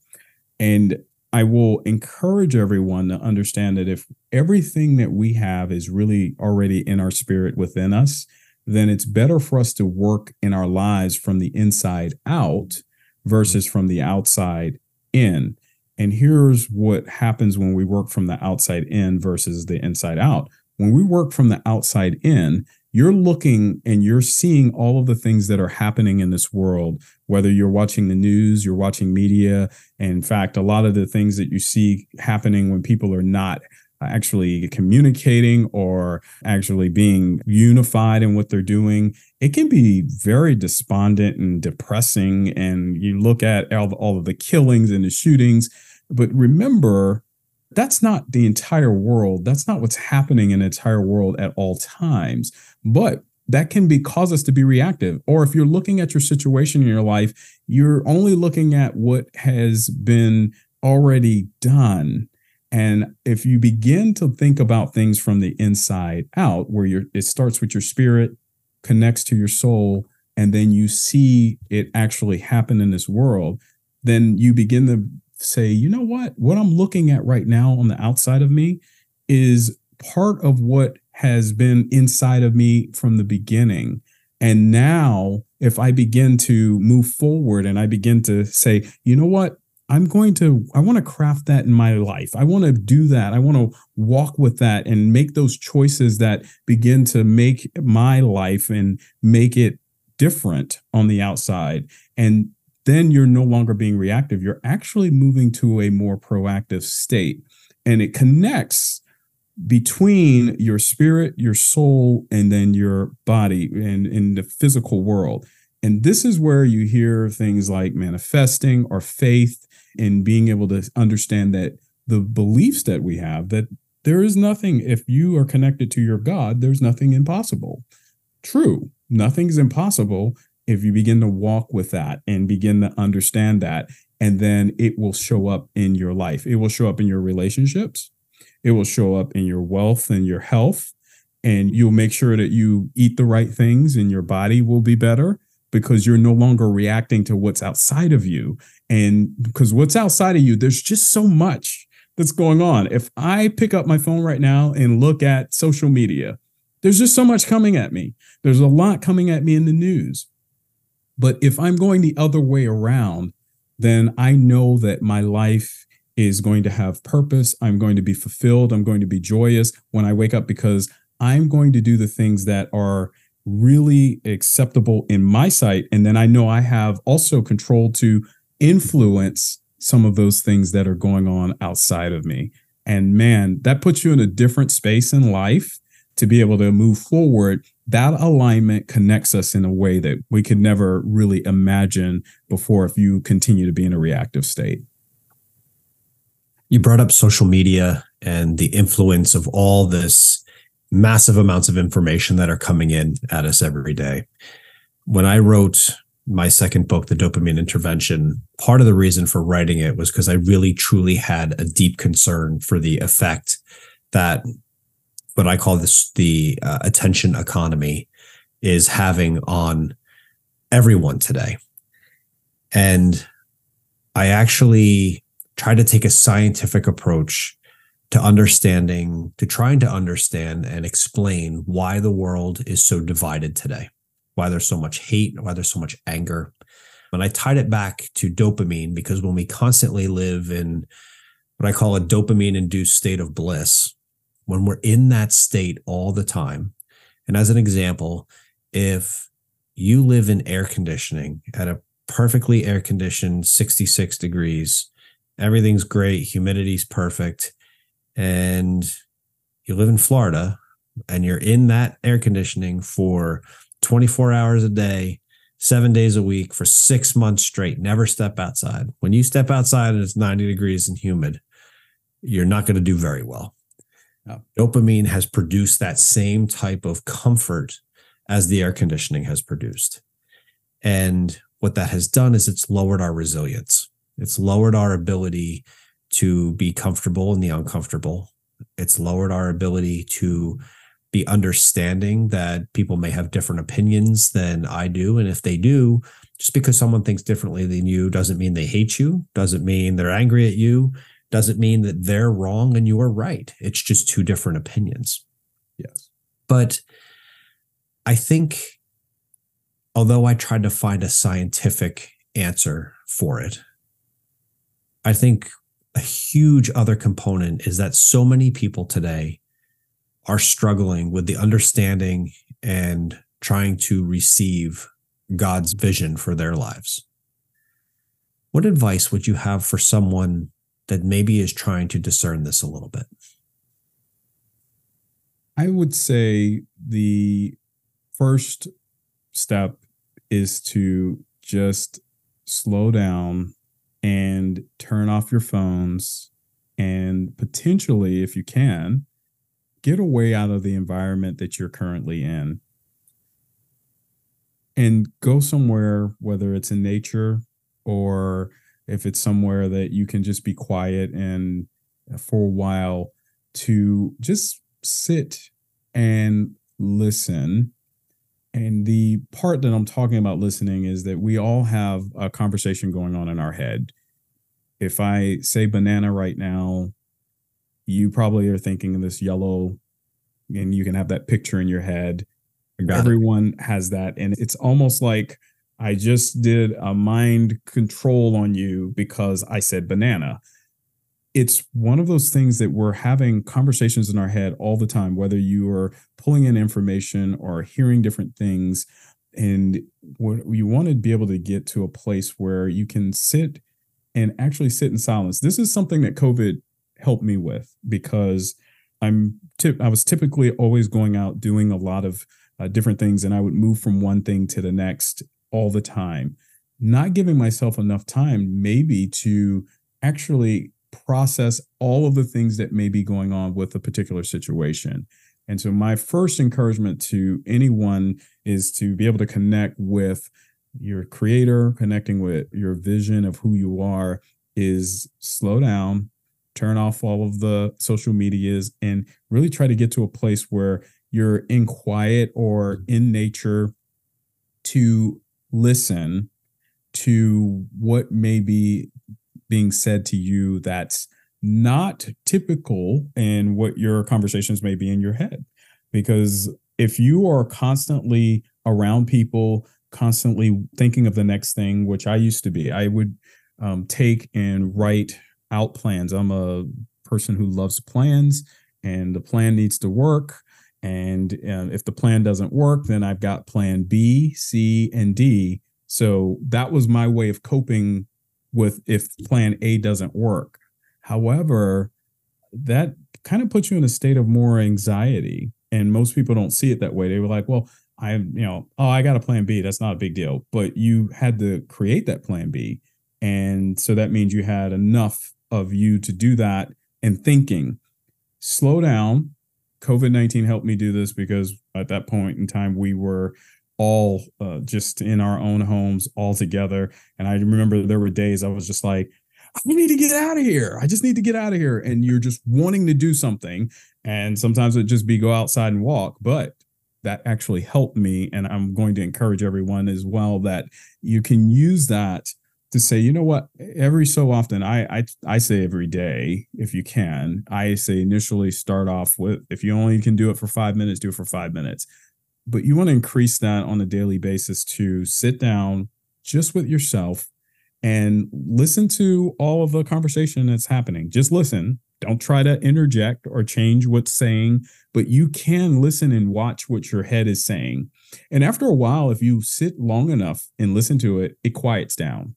And I will encourage everyone to understand that if everything that we have is really already in our spirit within us, then it's better for us to work in our lives from the inside out versus from the outside in. And here's what happens when we work from the outside in versus the inside out. When we work from the outside in, you're looking and you're seeing all of the things that are happening in this world, whether you're watching the news, you're watching media. And in fact, a lot of the things that you see happening when people are not actually communicating or actually being unified in what they're doing, it can be very despondent and depressing. And you look at all, all of the killings and the shootings but remember, that's not the entire world. That's not what's happening in the entire world at all times. But that can be cause us to be reactive. Or if you're looking at your situation in your life, you're only looking at what has been already done. And if you begin to think about things from the inside out, where you're, it starts with your spirit, connects to your soul, and then you see it actually happen in this world, then you begin to say, you know what? What I'm looking at right now on the outside of me is part of what has been inside of me from the beginning. And now, if I begin to move forward and I begin to say, you know what? I'm going to, I want to craft that in my life. I want to do that. I want to walk with that and make those choices that begin to make my life and make it different on the outside. And then you're no longer being reactive. You're actually moving to a more proactive state. And it connects between your spirit, your soul, and then your body and in the physical world. And this is where you hear things like manifesting or faith and being able to understand that the beliefs that we have that there is nothing, if you are connected to your God, there's nothing impossible. True, nothing's impossible if you begin to walk with that and begin to understand that, and then it will show up in your life. It will show up in your relationships. It will show up in your wealth and your health. And you'll make sure that you eat the right things and your body will be better because you're no longer reacting to what's outside of you. And because what's outside of you, there's just so much that's going on. If I pick up my phone right now and look at social media, there's just so much coming at me. There's a lot coming at me in the news. But if I'm going the other way around, then I know that my life is going to have purpose. I'm going to be fulfilled. I'm going to be joyous when I wake up because I'm going to do the things that are really acceptable in my sight. And then I know I have also control to influence some of those things that are going on outside of me. And man, that puts you in a different space in life to be able to move forward that alignment connects us in a way that we could never really imagine before if you continue to be in a reactive state. You brought up social media and the influence of all this massive amounts of information that are coming in at us every day. When I wrote my second book, The Dopamine Intervention, part of the reason for writing it was because I really truly had a deep concern for the effect that what I call this the uh, attention economy is having on everyone today. And I actually try to take a scientific approach to understanding, to trying to understand and explain why the world is so divided today, why there's so much hate, why there's so much anger. And I tied it back to dopamine because when we constantly live in what I call a dopamine induced state of bliss, when we're in that state all the time, and as an example, if you live in air conditioning at a perfectly air conditioned 66 degrees, everything's great, humidity's perfect, and you live in Florida and you're in that air conditioning for 24 hours a day, seven days a week for six months straight, never step outside. When you step outside and it's 90 degrees and humid, you're not going to do very well. Dopamine has produced that same type of comfort as the air conditioning has produced. And what that has done is it's lowered our resilience. It's lowered our ability to be comfortable in the uncomfortable. It's lowered our ability to be understanding that people may have different opinions than I do. And if they do, just because someone thinks differently than you doesn't mean they hate you, doesn't mean they're angry at you, doesn't mean that they're wrong and you are right. It's just two different opinions. Yes. But I think, although I tried to find a scientific answer for it, I think a huge other component is that so many people today are struggling with the understanding and trying to receive God's vision for their lives. What advice would you have for someone that maybe is trying to discern this a little bit? I would say the first step is to just slow down and turn off your phones and potentially, if you can, get away out of the environment that you're currently in and go somewhere, whether it's in nature or if it's somewhere that you can just be quiet and for a while to just sit and listen. And the part that I'm talking about listening is that we all have a conversation going on in our head. If I say banana right now, you probably are thinking of this yellow, and you can have that picture in your head. Everyone it. has that. And it's almost like I just did a mind control on you because I said banana. It's one of those things that we're having conversations in our head all the time, whether you are pulling in information or hearing different things. And what you want to be able to get to a place where you can sit and actually sit in silence. This is something that COVID helped me with because I'm tip I was typically always going out doing a lot of uh, different things and I would move from one thing to the next all the time, not giving myself enough time maybe to actually process all of the things that may be going on with a particular situation. And so, my first encouragement to anyone is to be able to connect with your creator, connecting with your vision of who you are, is slow down, turn off all of the social medias, and really try to get to a place where you're in quiet or in nature to listen to what may be being said to you that's not typical in what your conversations may be in your head. Because if you are constantly around people, constantly thinking of the next thing, which I used to be, I would um, take and write out plans. I'm a person who loves plans, and the plan needs to work. And uh, if the plan doesn't work, then I've got plan B, C, and D. So that was my way of coping with if plan A doesn't work. However, that kind of puts you in a state of more anxiety. And most people don't see it that way. They were like, well, I, you know, oh, I got a plan B. That's not a big deal. But you had to create that plan B. And so that means you had enough of you to do that and thinking. Slow down, COVID 19 helped me do this because at that point in time, we were all uh, just in our own homes all together. And I remember there were days I was just like, I need to get out of here. I just need to get out of here. And you're just wanting to do something. And sometimes it just be go outside and walk. But that actually helped me. And I'm going to encourage everyone as well that you can use that to say, you know what, every so often, I I I say every day, if you can, I say initially start off with if you only can do it for five minutes, do it for five minutes. But you want to increase that on a daily basis to sit down just with yourself and listen to all of the conversation that's happening. Just listen. Don't try to interject or change what's saying, but you can listen and watch what your head is saying. And after a while, if you sit long enough and listen to it, it quiets down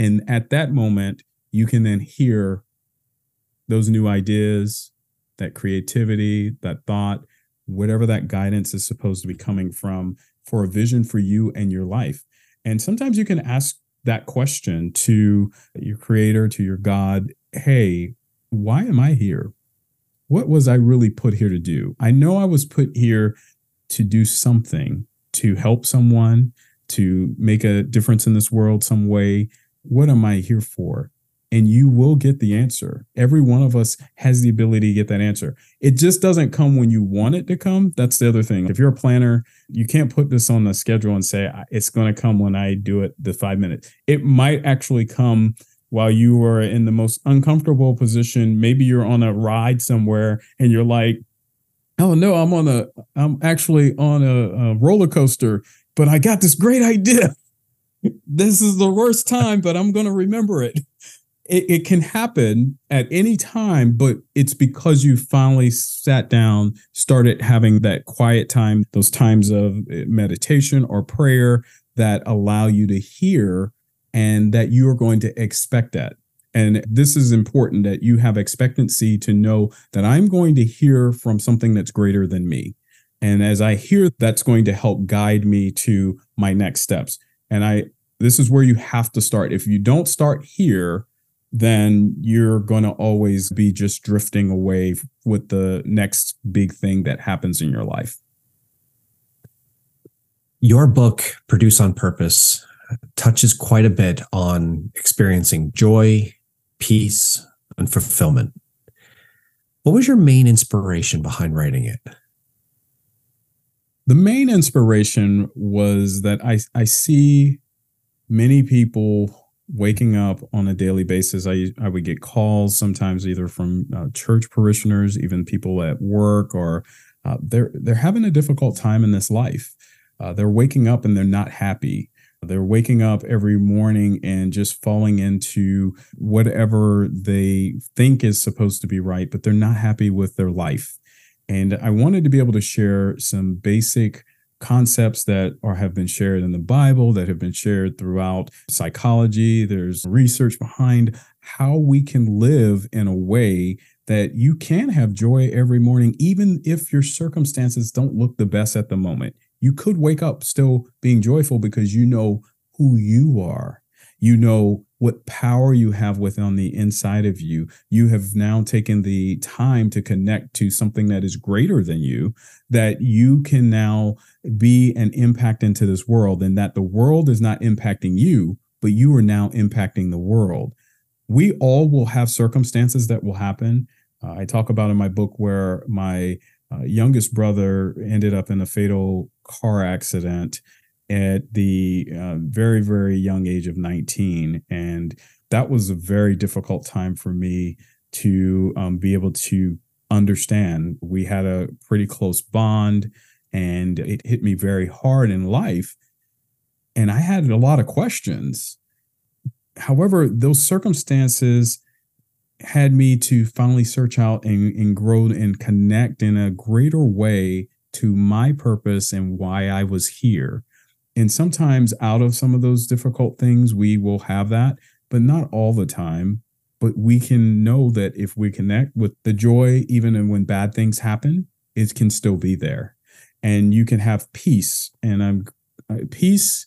and at that moment, you can then hear those new ideas, that creativity, that thought, whatever that guidance is supposed to be coming from for a vision for you and your life. And sometimes you can ask that question to your creator, to your God Hey, why am I here? What was I really put here to do? I know I was put here to do something, to help someone, to make a difference in this world some way, what am I here for? And you will get the answer. Every one of us has the ability to get that answer. It just doesn't come when you want it to come. That's the other thing. If you're a planner, you can't put this on the schedule and say, it's going to come when I do it the five minutes. It might actually come while you are in the most uncomfortable position. Maybe you're on a ride somewhere and you're like, oh no, I'm on a, I'm actually on a, a roller coaster, but I got this great idea this is the worst time, but I'm going to remember it. it. It can happen at any time, but it's because you finally sat down, started having that quiet time, those times of eh, meditation or prayer that allow you to hear and that you are going to expect that. And this is important that you have expectancy to know that I'm going to hear from something that's greater than me. And as I hear, that's going to help guide me to my next steps. And I this is where you have to start. If you don't start here, then you're going to always be just drifting away with the next big thing that happens in your life. Your book, Produce on Purpose, touches quite a bit on experiencing joy, peace, and fulfillment. What was your main inspiration behind writing it? The main inspiration was that I, I see many people waking up on a daily basis. I, I would get calls sometimes either from uh, church parishioners, even people at work, or uh, they're they're having a difficult time in this life. Uh, they're waking up and they're not happy. They're waking up every morning and just falling into whatever they think is supposed to be right, but they're not happy with their life. And I wanted to be able to share some basic concepts that are have been shared in the Bible, that have been shared throughout psychology. There's research behind how we can live in a way that you can have joy every morning, even if your circumstances don't look the best at the moment. You could wake up still being joyful because you know who you are. You know what power you have within the inside of you. You have now taken the time to connect to something that is greater than you, that you can now be an impact into this world, and that the world is not impacting you, but you are now impacting the world. We all will have circumstances that will happen. Uh, I talk about in my book where my uh, youngest brother ended up in a fatal car accident at the uh, very, very young age of 19. And that was a very difficult time for me to um, be able to understand. We had a pretty close bond, and it hit me very hard in life. And I had a lot of questions. However, those circumstances had me to finally search out and, and grow and connect in a greater way to my purpose and why I was here. And sometimes out of some of those difficult things, we will have that, but not all the time. But we can know that if we connect with the joy, even when bad things happen, it can still be there. And you can have peace. And I'm uh, peace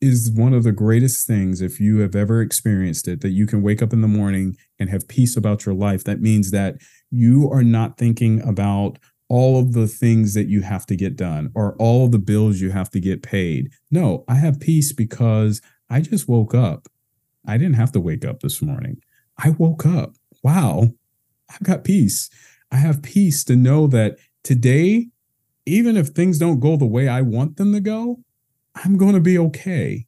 is one of the greatest things if you have ever experienced it that you can wake up in the morning and have peace about your life that means that you are not thinking about all of the things that you have to get done or all the bills you have to get paid. No, I have peace because I just woke up. I didn't have to wake up this morning. I woke up. Wow, I've got peace. I have peace to know that today, even if things don't go the way I want them to go, I'm going to be okay.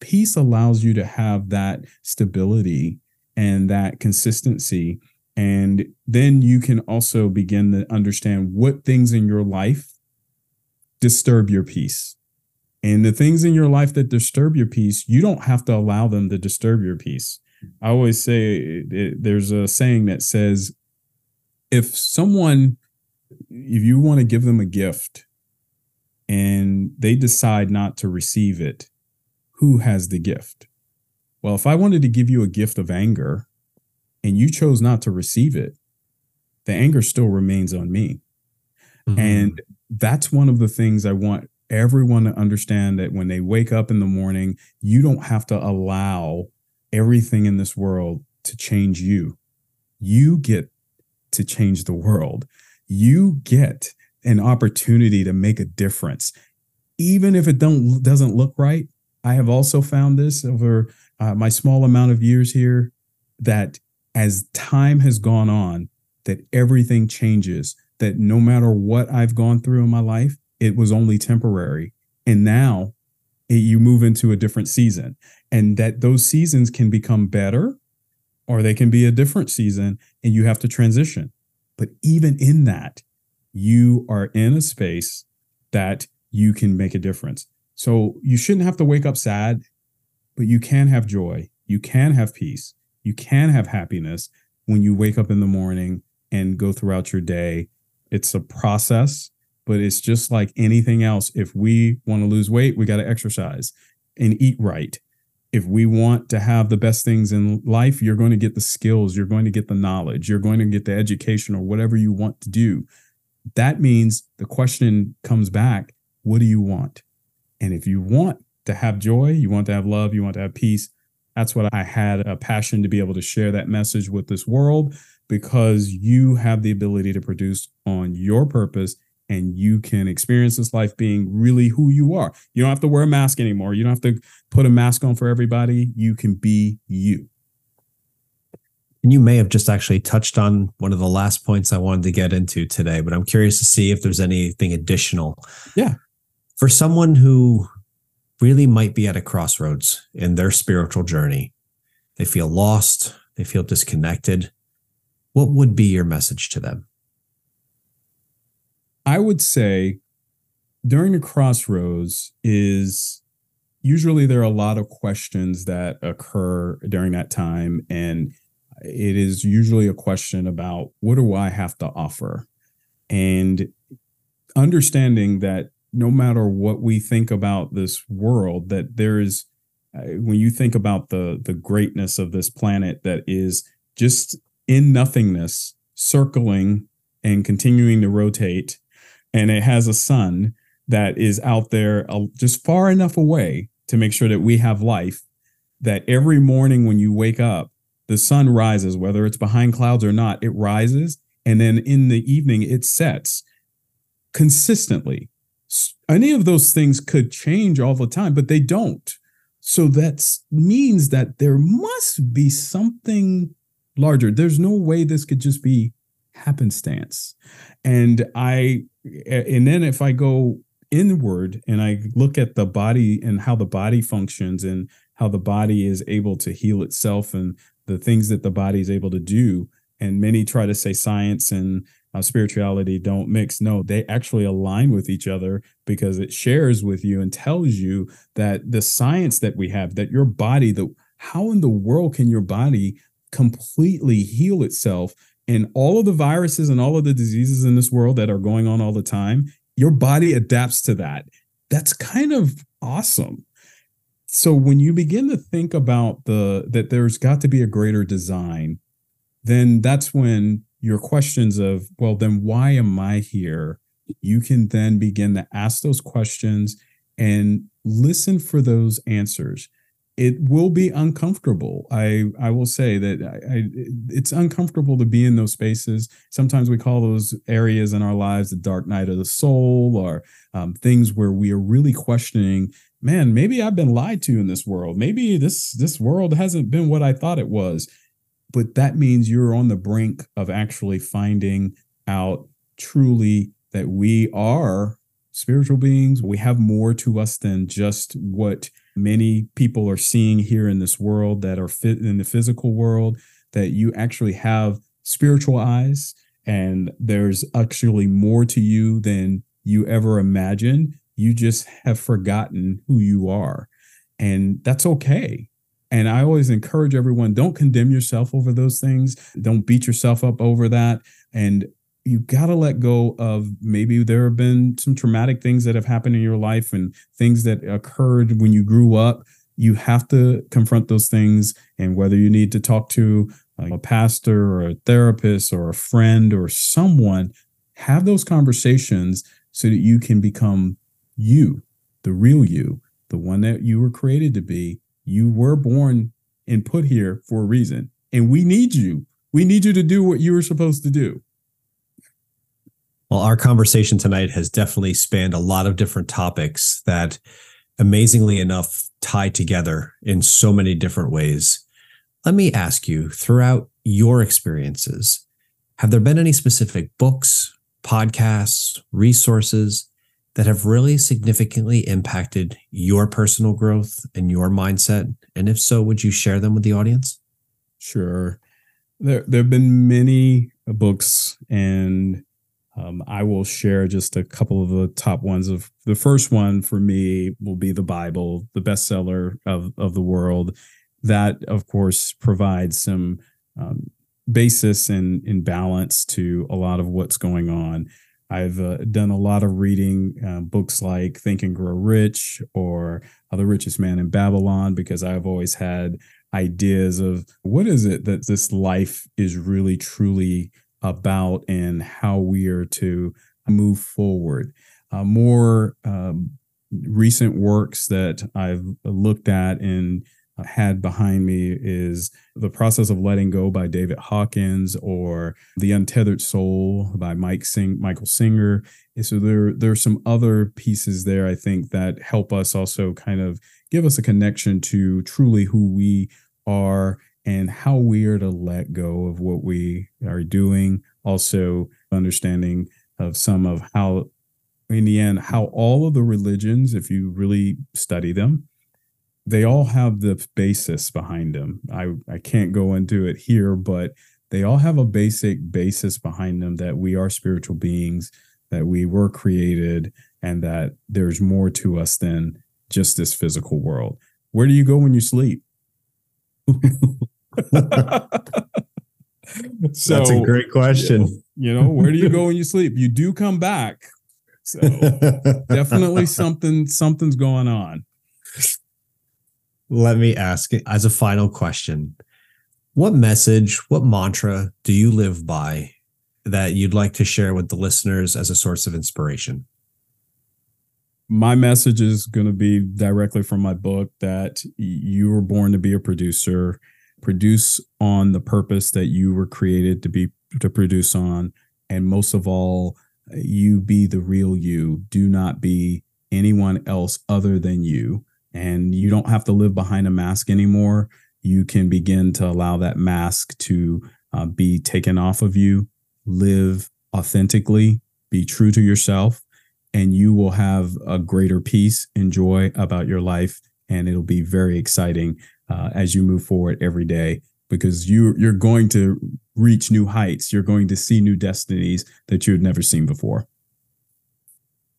Peace allows you to have that stability and that consistency. And then you can also begin to understand what things in your life disturb your peace. And the things in your life that disturb your peace, you don't have to allow them to disturb your peace. I always say it, there's a saying that says, if someone, if you want to give them a gift and they decide not to receive it, who has the gift? Well, if I wanted to give you a gift of anger and you chose not to receive it, the anger still remains on me. Mm-hmm. And that's one of the things I want everyone to understand that when they wake up in the morning, you don't have to allow everything in this world to change you. You get to change the world. You get an opportunity to make a difference. Even if it don't doesn't look right, I have also found this over uh, my small amount of years here that as time has gone on, that everything changes. That no matter what I've gone through in my life, it was only temporary, and now it, you move into a different season, and that those seasons can become better, or they can be a different season, and you have to transition. But even in that, you are in a space that you can make a difference. So you shouldn't have to wake up sad, but you can have joy. You can have peace. You can have happiness when you wake up in the morning and go throughout your day. It's a process, but it's just like anything else. If we want to lose weight, we got to exercise and eat right. If we want to have the best things in life, you're going to get the skills, you're going to get the knowledge, you're going to get the education or whatever you want to do. That means the question comes back what do you want? And if you want to have joy, you want to have love, you want to have peace, that's what I had a passion to be able to share that message with this world because you have the ability to produce on your purpose and you can experience this life being really who you are. You don't have to wear a mask anymore. You don't have to put a mask on for everybody. You can be you. And you may have just actually touched on one of the last points I wanted to get into today, but I'm curious to see if there's anything additional. Yeah. For someone who really might be at a crossroads in their spiritual journey, they feel lost, they feel disconnected. What would be your message to them? I would say during the crossroads is usually there are a lot of questions that occur during that time and it is usually a question about what do I have to offer? And understanding that no matter what we think about this world, that there is, uh, when you think about the the greatness of this planet that is just in nothingness, circling and continuing to rotate, and it has a sun that is out there uh, just far enough away to make sure that we have life. That every morning when you wake up, the sun rises, whether it's behind clouds or not, it rises. And then in the evening, it sets consistently. Any of those things could change all the time, but they don't. So that means that there must be something larger. There's no way this could just be happenstance. And I, and then if I go inward and I look at the body and how the body functions and how the body is able to heal itself and the things that the body is able to do. And many try to say science and uh, spirituality don't mix. No, they actually align with each other because it shares with you and tells you that the science that we have, that your body, the how in the world can your body completely heal itself and all of the viruses and all of the diseases in this world that are going on all the time, your body adapts to that. That's kind of awesome so when you begin to think about the that there's got to be a greater design then that's when your questions of well then why am i here you can then begin to ask those questions and listen for those answers it will be uncomfortable. I I will say that I, I, it's uncomfortable to be in those spaces. Sometimes we call those areas in our lives the dark night of the soul, or um, things where we are really questioning. Man, maybe I've been lied to in this world. Maybe this this world hasn't been what I thought it was. But that means you're on the brink of actually finding out truly that we are spiritual beings. We have more to us than just what many people are seeing here in this world that are fit in the physical world, that you actually have spiritual eyes and there's actually more to you than you ever imagined. You just have forgotten who you are. And that's okay. And I always encourage everyone don't condemn yourself over those things. Don't beat yourself up over that. And you got to let go of maybe there have been some traumatic things that have happened in your life and things that occurred when you grew up. You have to confront those things. And whether you need to talk to a pastor or a therapist or a friend or someone, have those conversations so that you can become you, the real you, the one that you were created to be. You were born and put here for a reason. And we need you. We need you to do what you were supposed to do. Well, our conversation tonight has definitely spanned a lot of different topics that amazingly enough tie together in so many different ways. Let me ask you throughout your experiences, have there been any specific books, podcasts, resources that have really significantly impacted your personal growth and your mindset? And if so, would you share them with the audience? Sure. There, there have been many books and um, I will share just a couple of the top ones. Of the first one for me will be the Bible, the bestseller of of the world. That, of course, provides some um, basis and in balance to a lot of what's going on. I've uh, done a lot of reading uh, books like Think and Grow Rich or The Richest Man in Babylon because I've always had ideas of what is it that this life is really truly about and how we are to move forward. Uh, more um, recent works that I've looked at and had behind me is The Process of Letting Go by David Hawkins or The Untethered Soul by Mike Sing- Michael Singer. And so there, there are some other pieces there, I think, that help us also kind of give us a connection to truly who we are and how we are to let go of what we are doing. Also, understanding of some of how, in the end, how all of the religions, if you really study them, they all have the basis behind them. I, I can't go into it here, but they all have a basic basis behind them that we are spiritual beings, that we were created, and that there's more to us than just this physical world. Where do you go when you sleep? so that's a great question. You know, where do you go when you sleep? You do come back. So definitely something something's going on. Let me ask as a final question. What message, what mantra do you live by that you'd like to share with the listeners as a source of inspiration? my message is going to be directly from my book that you were born to be a producer produce on the purpose that you were created to be to produce on and most of all you be the real you do not be anyone else other than you and you don't have to live behind a mask anymore. You can begin to allow that mask to uh, be taken off of you. Live authentically be true to yourself and you will have a greater peace and joy about your life and it'll be very exciting uh, as you move forward every day because you you're going to reach new heights. You're going to see new destinies that you had never seen before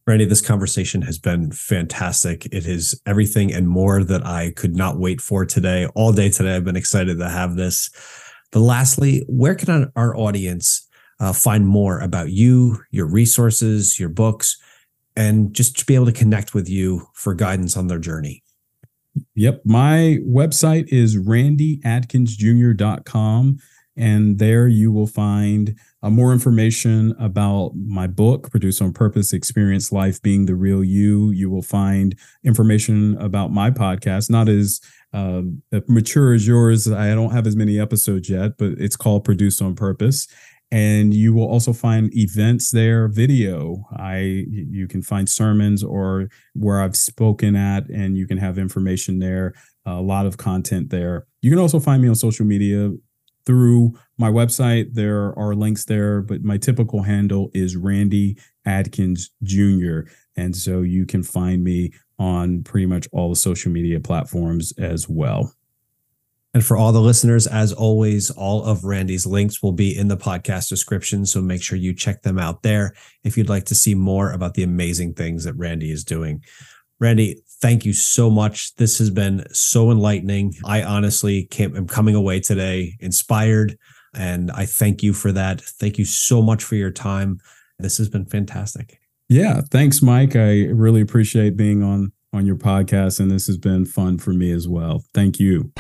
Randy, this conversation has been fantastic. It is everything and more that I could not wait for today. All day today, I've been excited to have this. But lastly, where can our audience uh, find more about you, your resources, your books, and just to be able to connect with you for guidance on their journey? Yep. My website is randyadkinsjr.com. And there you will find uh, more information about my book, Produce on Purpose Experience Life Being the Real You. You will find information about my podcast, not as um, mature as yours. I don't have as many episodes yet, but it's called Produce on Purpose. And you will also find events there, video. I you can find sermons or where I've spoken at, and you can have information there. A lot of content there. You can also find me on social media through my website. There are links there, but my typical handle is Randy Adkins Jr. And so you can find me on pretty much all the social media platforms as well. And for all the listeners, as always, all of Randy's links will be in the podcast description. So make sure you check them out there if you'd like to see more about the amazing things that Randy is doing. Randy, thank you so much. This has been so enlightening. I honestly came, am coming away today inspired, and I thank you for that. Thank you so much for your time. This has been fantastic. Yeah, thanks, Mike. I really appreciate being on on your podcast, and this has been fun for me as well. Thank you.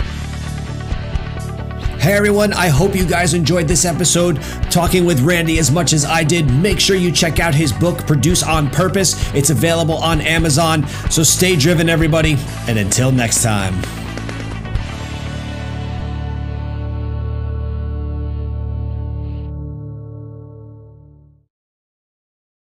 Hey everyone, I hope you guys enjoyed this episode talking with Randy as much as I did. Make sure you check out his book, Produce on Purpose. It's available on Amazon. So stay driven, everybody, and until next time.